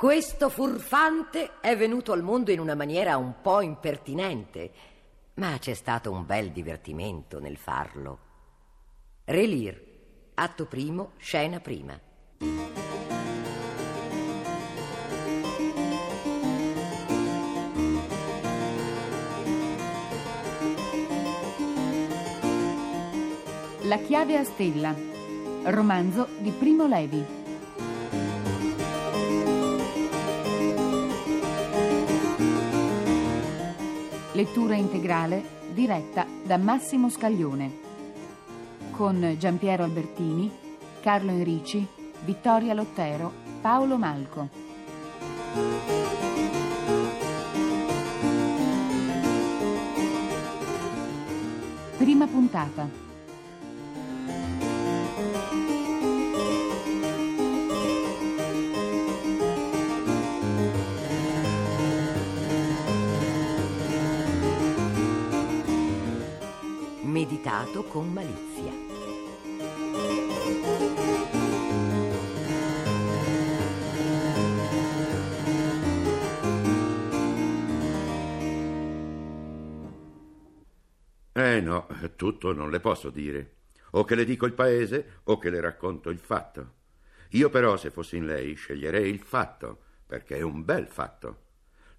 Questo furfante è venuto al mondo in una maniera un po' impertinente, ma c'è stato un bel divertimento nel farlo. Relir, atto primo, scena prima. La chiave a stella, romanzo di Primo Levi. Lettura integrale diretta da Massimo Scaglione. Con Giampiero Albertini, Carlo Enrici, Vittoria Lottero, Paolo Malco. Prima puntata. Meditato con malizia. Eh no, tutto non le posso dire. O che le dico il paese o che le racconto il fatto. Io però, se fossi in lei, sceglierei il fatto, perché è un bel fatto.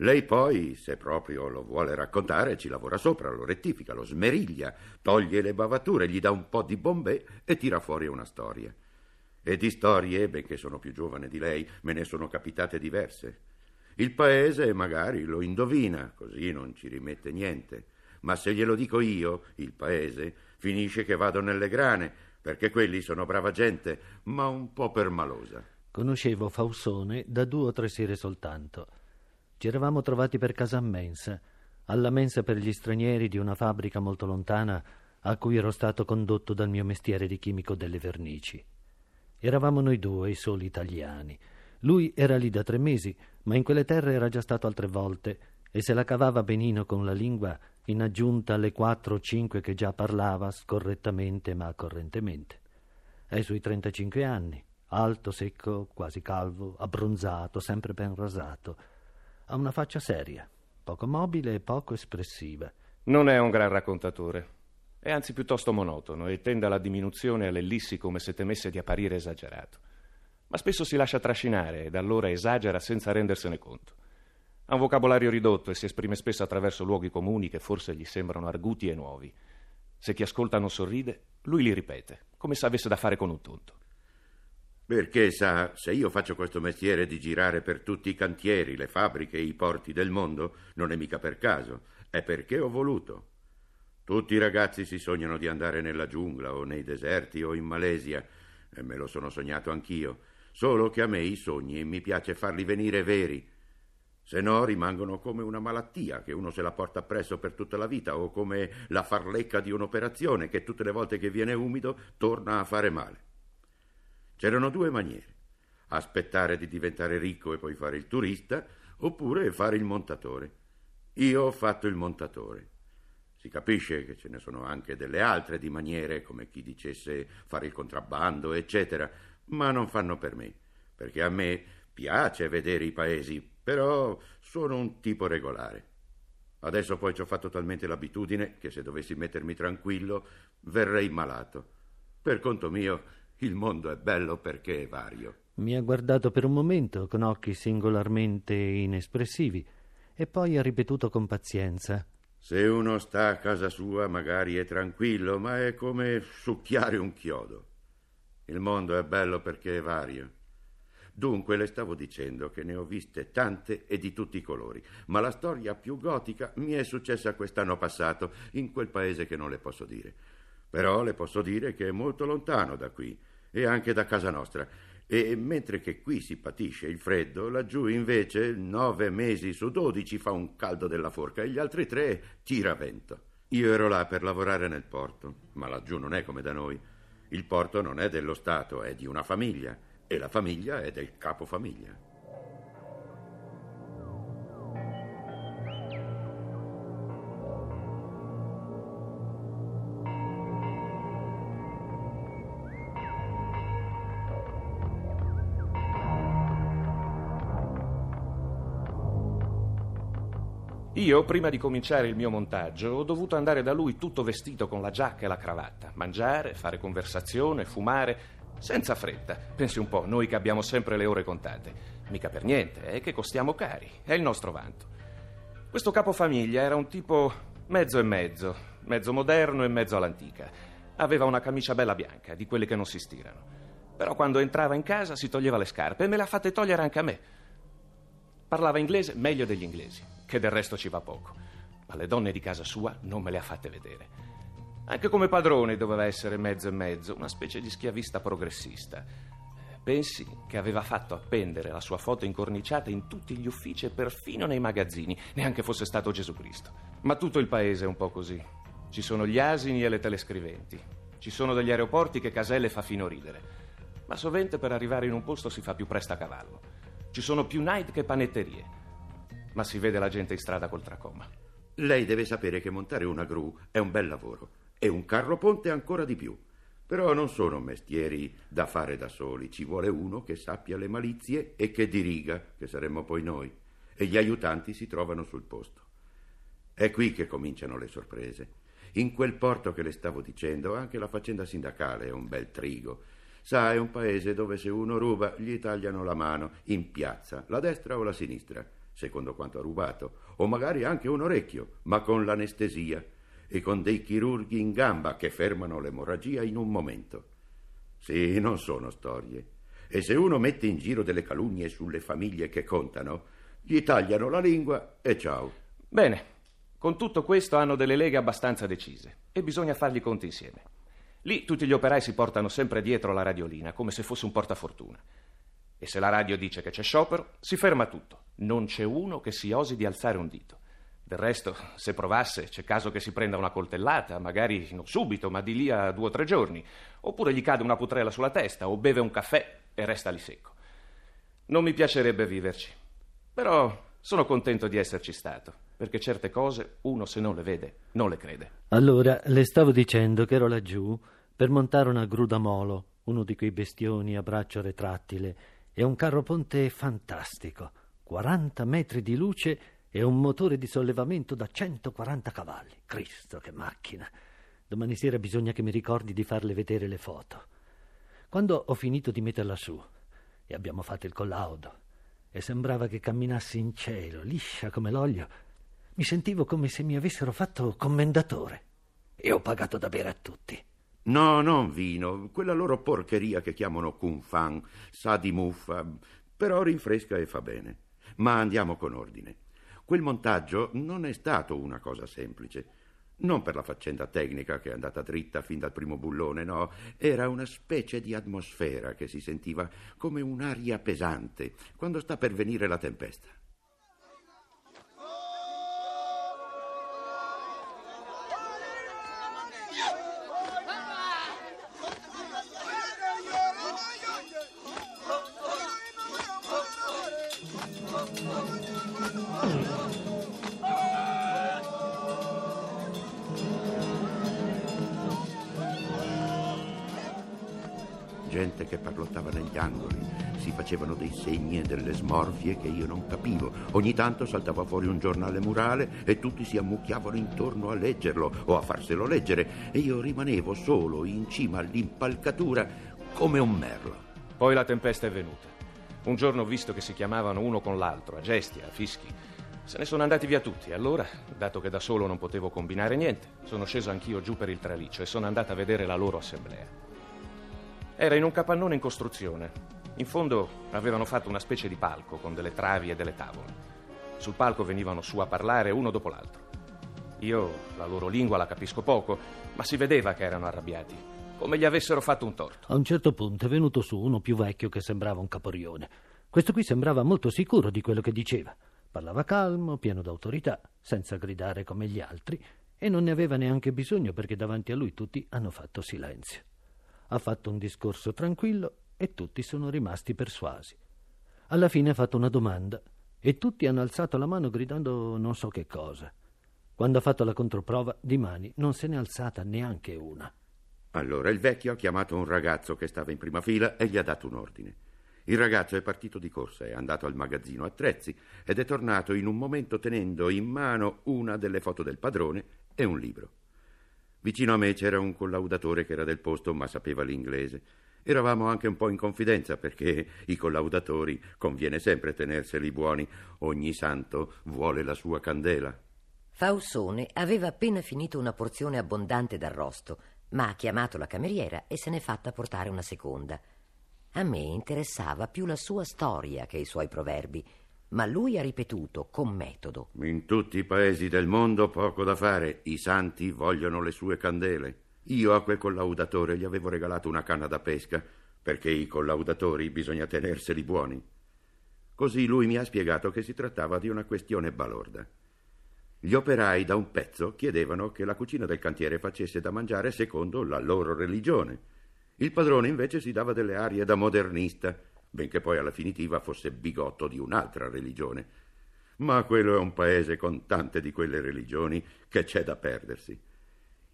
Lei poi, se proprio lo vuole raccontare, ci lavora sopra, lo rettifica, lo smeriglia, toglie le bavature, gli dà un po' di bombè e tira fuori una storia. E di storie, benché sono più giovane di lei, me ne sono capitate diverse. Il paese magari lo indovina, così non ci rimette niente. Ma se glielo dico io, il paese, finisce che vado nelle grane, perché quelli sono brava gente, ma un po' permalosa. Conoscevo Fausone da due o tre sere soltanto. Ci eravamo trovati per casa a mensa, alla mensa per gli stranieri di una fabbrica molto lontana a cui ero stato condotto dal mio mestiere di chimico delle vernici. Eravamo noi due, i soli italiani. Lui era lì da tre mesi, ma in quelle terre era già stato altre volte e se la cavava benino con la lingua in aggiunta alle quattro o cinque che già parlava scorrettamente ma correntemente. È sui trentacinque anni, alto, secco, quasi calvo, abbronzato, sempre ben rasato ha una faccia seria, poco mobile e poco espressiva. Non è un gran raccontatore. È anzi piuttosto monotono e tende alla diminuzione e all'ellissi come se temesse di apparire esagerato. Ma spesso si lascia trascinare ed allora esagera senza rendersene conto. Ha un vocabolario ridotto e si esprime spesso attraverso luoghi comuni che forse gli sembrano arguti e nuovi. Se chi ascolta non sorride, lui li ripete, come se avesse da fare con un tonto. Perché sa, se io faccio questo mestiere di girare per tutti i cantieri, le fabbriche e i porti del mondo, non è mica per caso, è perché ho voluto. Tutti i ragazzi si sognano di andare nella giungla o nei deserti o in Malesia, e me lo sono sognato anch'io, solo che a me i sogni mi piace farli venire veri, se no rimangono come una malattia che uno se la porta appresso per tutta la vita o come la farlecca di un'operazione che tutte le volte che viene umido torna a fare male. C'erano due maniere. Aspettare di diventare ricco e poi fare il turista, oppure fare il montatore. Io ho fatto il montatore. Si capisce che ce ne sono anche delle altre di maniere, come chi dicesse fare il contrabbando, eccetera, ma non fanno per me, perché a me piace vedere i paesi, però sono un tipo regolare. Adesso poi ci ho fatto talmente l'abitudine che se dovessi mettermi tranquillo verrei malato. Per conto mio il mondo è bello perché è vario. Mi ha guardato per un momento con occhi singolarmente inespressivi e poi ha ripetuto con pazienza. Se uno sta a casa sua magari è tranquillo, ma è come succhiare un chiodo. Il mondo è bello perché è vario. Dunque le stavo dicendo che ne ho viste tante e di tutti i colori, ma la storia più gotica mi è successa quest'anno passato, in quel paese che non le posso dire. Però le posso dire che è molto lontano da qui e anche da casa nostra. E mentre che qui si patisce il freddo, laggiù invece nove mesi su dodici fa un caldo della forca e gli altri tre tira vento. Io ero là per lavorare nel porto, ma laggiù non è come da noi. Il porto non è dello Stato, è di una famiglia e la famiglia è del capofamiglia. Io, prima di cominciare il mio montaggio, ho dovuto andare da lui tutto vestito con la giacca e la cravatta, mangiare, fare conversazione, fumare, senza fretta. Pensi un po', noi che abbiamo sempre le ore contate. Mica per niente, è che costiamo cari, è il nostro vanto. Questo capofamiglia era un tipo mezzo e mezzo, mezzo moderno e mezzo all'antica. Aveva una camicia bella bianca, di quelle che non si stirano. Però quando entrava in casa si toglieva le scarpe e me le ha fatte togliere anche a me. Parlava inglese meglio degli inglesi che del resto ci va poco. Ma le donne di casa sua non me le ha fatte vedere. Anche come padrone doveva essere mezzo e mezzo, una specie di schiavista progressista. Pensi che aveva fatto appendere la sua foto incorniciata in tutti gli uffici e perfino nei magazzini, neanche fosse stato Gesù Cristo. Ma tutto il paese è un po' così. Ci sono gli asini e le telescriventi. Ci sono degli aeroporti che Caselle fa fino ridere. Ma sovente per arrivare in un posto si fa più presto a cavallo. Ci sono più night che panetterie ma si vede la gente in strada col tracoma. Lei deve sapere che montare una gru è un bel lavoro e un carro ponte ancora di più. Però non sono mestieri da fare da soli, ci vuole uno che sappia le malizie e che diriga, che saremmo poi noi, e gli aiutanti si trovano sul posto. È qui che cominciano le sorprese. In quel porto che le stavo dicendo, anche la faccenda sindacale è un bel trigo. Sa, è un paese dove se uno ruba gli tagliano la mano in piazza, la destra o la sinistra secondo quanto ha rubato, o magari anche un orecchio, ma con l'anestesia e con dei chirurghi in gamba che fermano l'emorragia in un momento. Sì, non sono storie. E se uno mette in giro delle calunnie sulle famiglie che contano, gli tagliano la lingua e ciao. Bene, con tutto questo hanno delle leghe abbastanza decise e bisogna fargli i conti insieme. Lì tutti gli operai si portano sempre dietro la radiolina, come se fosse un portafortuna. E se la radio dice che c'è sciopero, si ferma tutto. Non c'è uno che si osi di alzare un dito. Del resto, se provasse, c'è caso che si prenda una coltellata, magari non subito, ma di lì a due o tre giorni. Oppure gli cade una putrella sulla testa, o beve un caffè e resta lì secco. Non mi piacerebbe viverci. Però sono contento di esserci stato, perché certe cose uno se non le vede, non le crede. Allora, le stavo dicendo che ero laggiù per montare una gruda molo, uno di quei bestioni a braccio retrattile è un carro ponte fantastico, 40 metri di luce e un motore di sollevamento da 140 cavalli. Cristo, che macchina! Domani sera bisogna che mi ricordi di farle vedere le foto. Quando ho finito di metterla su e abbiamo fatto il collaudo e sembrava che camminassi in cielo, liscia come l'olio, mi sentivo come se mi avessero fatto commendatore e ho pagato da bere a tutti. No, non vino, quella loro porcheria che chiamano Kung Fan, sa di muffa, però rinfresca e fa bene. Ma andiamo con ordine. Quel montaggio non è stato una cosa semplice. Non per la faccenda tecnica che è andata dritta fin dal primo bullone, no, era una specie di atmosfera che si sentiva come un'aria pesante quando sta per venire la tempesta. Negli angoli, si facevano dei segni e delle smorfie che io non capivo. Ogni tanto saltava fuori un giornale murale e tutti si ammucchiavano intorno a leggerlo o a farselo leggere e io rimanevo solo in cima all'impalcatura come un merlo. Poi la tempesta è venuta. Un giorno ho visto che si chiamavano uno con l'altro, a gesti, a fischi. Se ne sono andati via tutti. Allora, dato che da solo non potevo combinare niente, sono sceso anch'io giù per il traliccio e sono andato a vedere la loro assemblea. Era in un capannone in costruzione. In fondo avevano fatto una specie di palco con delle travi e delle tavole. Sul palco venivano su a parlare uno dopo l'altro. Io la loro lingua la capisco poco, ma si vedeva che erano arrabbiati, come gli avessero fatto un torto. A un certo punto è venuto su uno più vecchio che sembrava un caporione. Questo qui sembrava molto sicuro di quello che diceva. Parlava calmo, pieno d'autorità, senza gridare come gli altri, e non ne aveva neanche bisogno perché davanti a lui tutti hanno fatto silenzio. Ha fatto un discorso tranquillo e tutti sono rimasti persuasi. Alla fine ha fatto una domanda e tutti hanno alzato la mano gridando non so che cosa. Quando ha fatto la controprova, di mani non se n'è alzata neanche una. Allora il vecchio ha chiamato un ragazzo che stava in prima fila e gli ha dato un ordine. Il ragazzo è partito di corsa, è andato al magazzino attrezzi ed è tornato in un momento tenendo in mano una delle foto del padrone e un libro. Vicino a me c'era un collaudatore che era del posto ma sapeva l'inglese. Eravamo anche un po' in confidenza perché i collaudatori conviene sempre tenerseli buoni, ogni santo vuole la sua candela. Faussone aveva appena finito una porzione abbondante d'arrosto, ma ha chiamato la cameriera e se n'è fatta portare una seconda. A me interessava più la sua storia che i suoi proverbi, ma lui ha ripetuto con metodo. In tutti i paesi del mondo poco da fare, i santi vogliono le sue candele. Io a quel collaudatore gli avevo regalato una canna da pesca, perché i collaudatori bisogna tenerseli buoni. Così lui mi ha spiegato che si trattava di una questione balorda. Gli operai da un pezzo chiedevano che la cucina del cantiere facesse da mangiare secondo la loro religione. Il padrone invece si dava delle arie da modernista, benché poi alla finitiva fosse bigotto di un'altra religione. Ma quello è un paese con tante di quelle religioni che c'è da perdersi.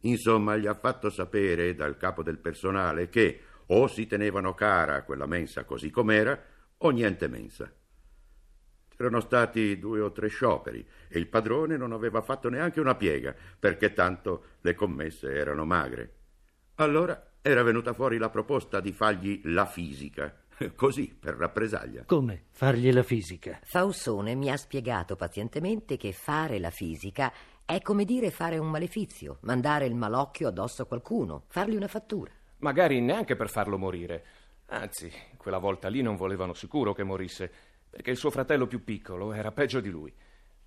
Insomma, gli ha fatto sapere dal capo del personale che o si tenevano cara quella mensa così com'era, o niente mensa. C'erano stati due o tre scioperi e il padrone non aveva fatto neanche una piega, perché tanto le commesse erano magre. Allora era venuta fuori la proposta di fargli la fisica, così per rappresaglia. Come fargli la fisica? Faussone mi ha spiegato pazientemente che fare la fisica è come dire fare un malefizio, mandare il malocchio addosso a qualcuno, fargli una fattura. Magari neanche per farlo morire. Anzi, quella volta lì non volevano sicuro che morisse, perché il suo fratello più piccolo era peggio di lui.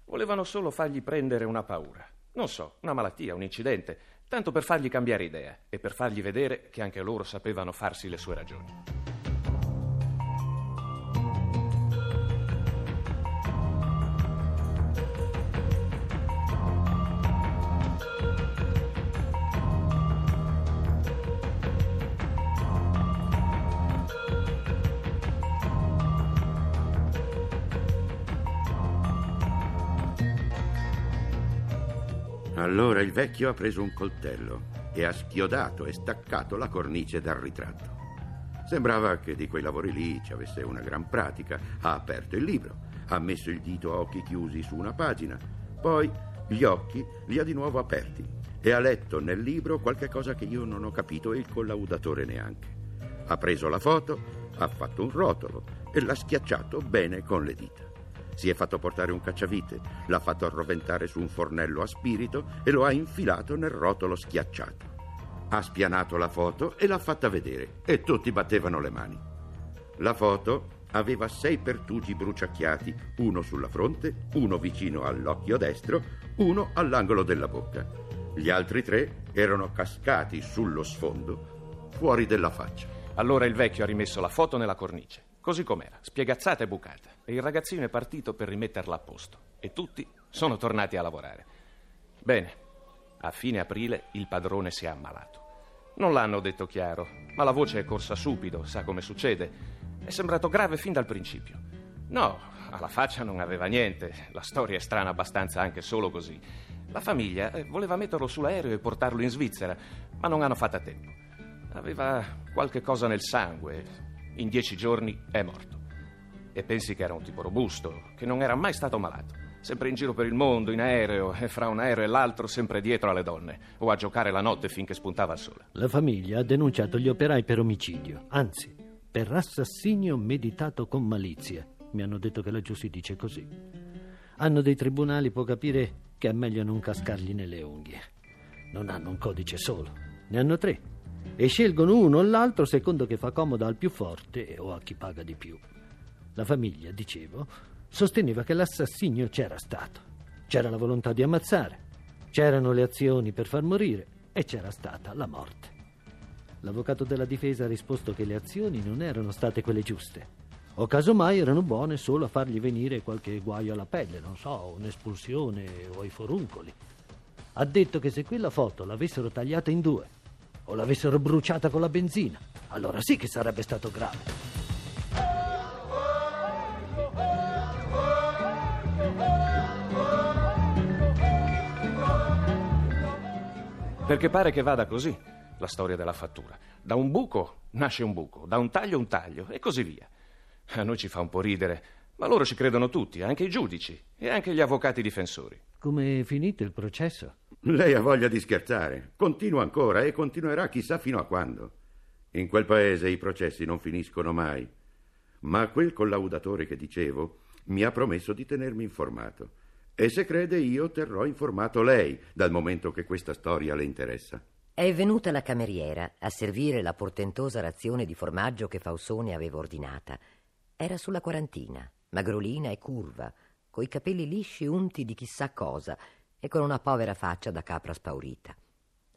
Volevano solo fargli prendere una paura. Non so, una malattia, un incidente, tanto per fargli cambiare idea e per fargli vedere che anche loro sapevano farsi le sue ragioni. Allora il vecchio ha preso un coltello e ha schiodato e staccato la cornice dal ritratto. Sembrava che di quei lavori lì ci avesse una gran pratica. Ha aperto il libro, ha messo il dito a occhi chiusi su una pagina, poi gli occhi li ha di nuovo aperti e ha letto nel libro qualche cosa che io non ho capito e il collaudatore neanche. Ha preso la foto, ha fatto un rotolo e l'ha schiacciato bene con le dita. Si è fatto portare un cacciavite, l'ha fatto arroventare su un fornello a spirito e lo ha infilato nel rotolo schiacciato. Ha spianato la foto e l'ha fatta vedere e tutti battevano le mani. La foto aveva sei pertugi bruciacchiati, uno sulla fronte, uno vicino all'occhio destro, uno all'angolo della bocca. Gli altri tre erano cascati sullo sfondo, fuori della faccia. Allora il vecchio ha rimesso la foto nella cornice, così com'era, spiegazzata e bucata e il ragazzino è partito per rimetterla a posto e tutti sono tornati a lavorare. Bene, a fine aprile il padrone si è ammalato. Non l'hanno detto chiaro, ma la voce è corsa subito, sa come succede. È sembrato grave fin dal principio. No, alla faccia non aveva niente, la storia è strana abbastanza anche solo così. La famiglia eh, voleva metterlo sull'aereo e portarlo in Svizzera, ma non hanno fatto a tempo. Aveva qualche cosa nel sangue. In dieci giorni è morto. E pensi che era un tipo robusto, che non era mai stato malato. Sempre in giro per il mondo, in aereo, e fra un aereo e l'altro sempre dietro alle donne, o a giocare la notte finché spuntava il sole. La famiglia ha denunciato gli operai per omicidio, anzi, per assassinio meditato con malizia. Mi hanno detto che laggiù si dice così. Hanno dei tribunali, può capire che è meglio non cascargli nelle unghie. Non hanno un codice solo, ne hanno tre. E scelgono uno o l'altro secondo che fa comodo al più forte o a chi paga di più. La famiglia, dicevo, sosteneva che l'assassinio c'era stato. C'era la volontà di ammazzare, c'erano le azioni per far morire e c'era stata la morte. L'avvocato della difesa ha risposto che le azioni non erano state quelle giuste, o casomai erano buone solo a fargli venire qualche guaio alla pelle, non so, un'espulsione o i foruncoli. Ha detto che se quella foto l'avessero tagliata in due o l'avessero bruciata con la benzina, allora sì che sarebbe stato grave. Perché pare che vada così la storia della fattura. Da un buco nasce un buco, da un taglio un taglio e così via. A noi ci fa un po' ridere, ma loro ci credono tutti, anche i giudici e anche gli avvocati difensori. Come è finito il processo? Lei ha voglia di scherzare. Continua ancora e continuerà chissà fino a quando. In quel paese i processi non finiscono mai. Ma quel collaudatore che dicevo mi ha promesso di tenermi informato. E se crede io terrò informato lei, dal momento che questa storia le interessa. È venuta la cameriera a servire la portentosa razione di formaggio che Fausone aveva ordinata. Era sulla quarantina, magrolina e curva, coi capelli lisci unti di chissà cosa e con una povera faccia da capra spaurita.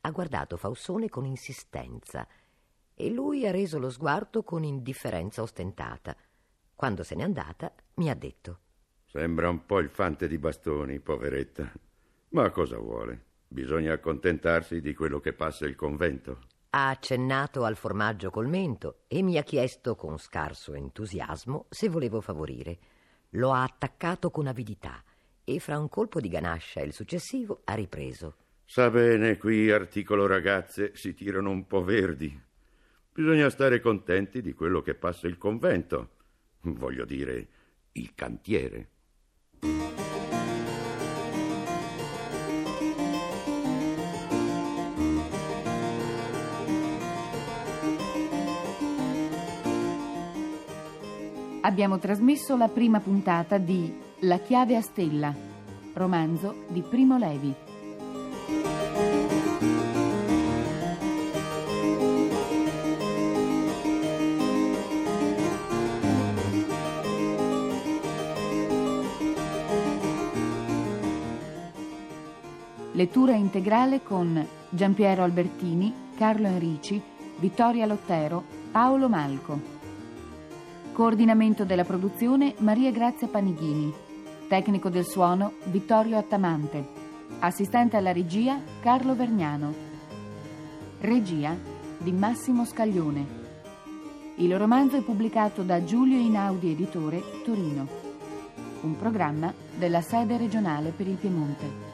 Ha guardato Fausone con insistenza e lui ha reso lo sguardo con indifferenza ostentata. Quando se n'è andata, mi ha detto: Sembra un po' il fante di bastoni, poveretta. Ma cosa vuole? Bisogna accontentarsi di quello che passa il convento. Ha accennato al formaggio col mento e mi ha chiesto con scarso entusiasmo se volevo favorire. Lo ha attaccato con avidità e fra un colpo di ganascia e il successivo ha ripreso. Sa bene, qui articolo ragazze si tirano un po' verdi. Bisogna stare contenti di quello che passa il convento. Voglio dire, il cantiere. Abbiamo trasmesso la prima puntata di La chiave a stella, romanzo di Primo Levi. Lettura integrale con Giampiero Albertini, Carlo Enrici, Vittoria Lottero, Paolo Malco. Coordinamento della produzione Maria Grazia Panighini. Tecnico del suono Vittorio Attamante. Assistente alla regia Carlo Vergnano. Regia di Massimo Scaglione. Il romanzo è pubblicato da Giulio Inaudi Editore, Torino. Un programma della sede regionale per il Piemonte.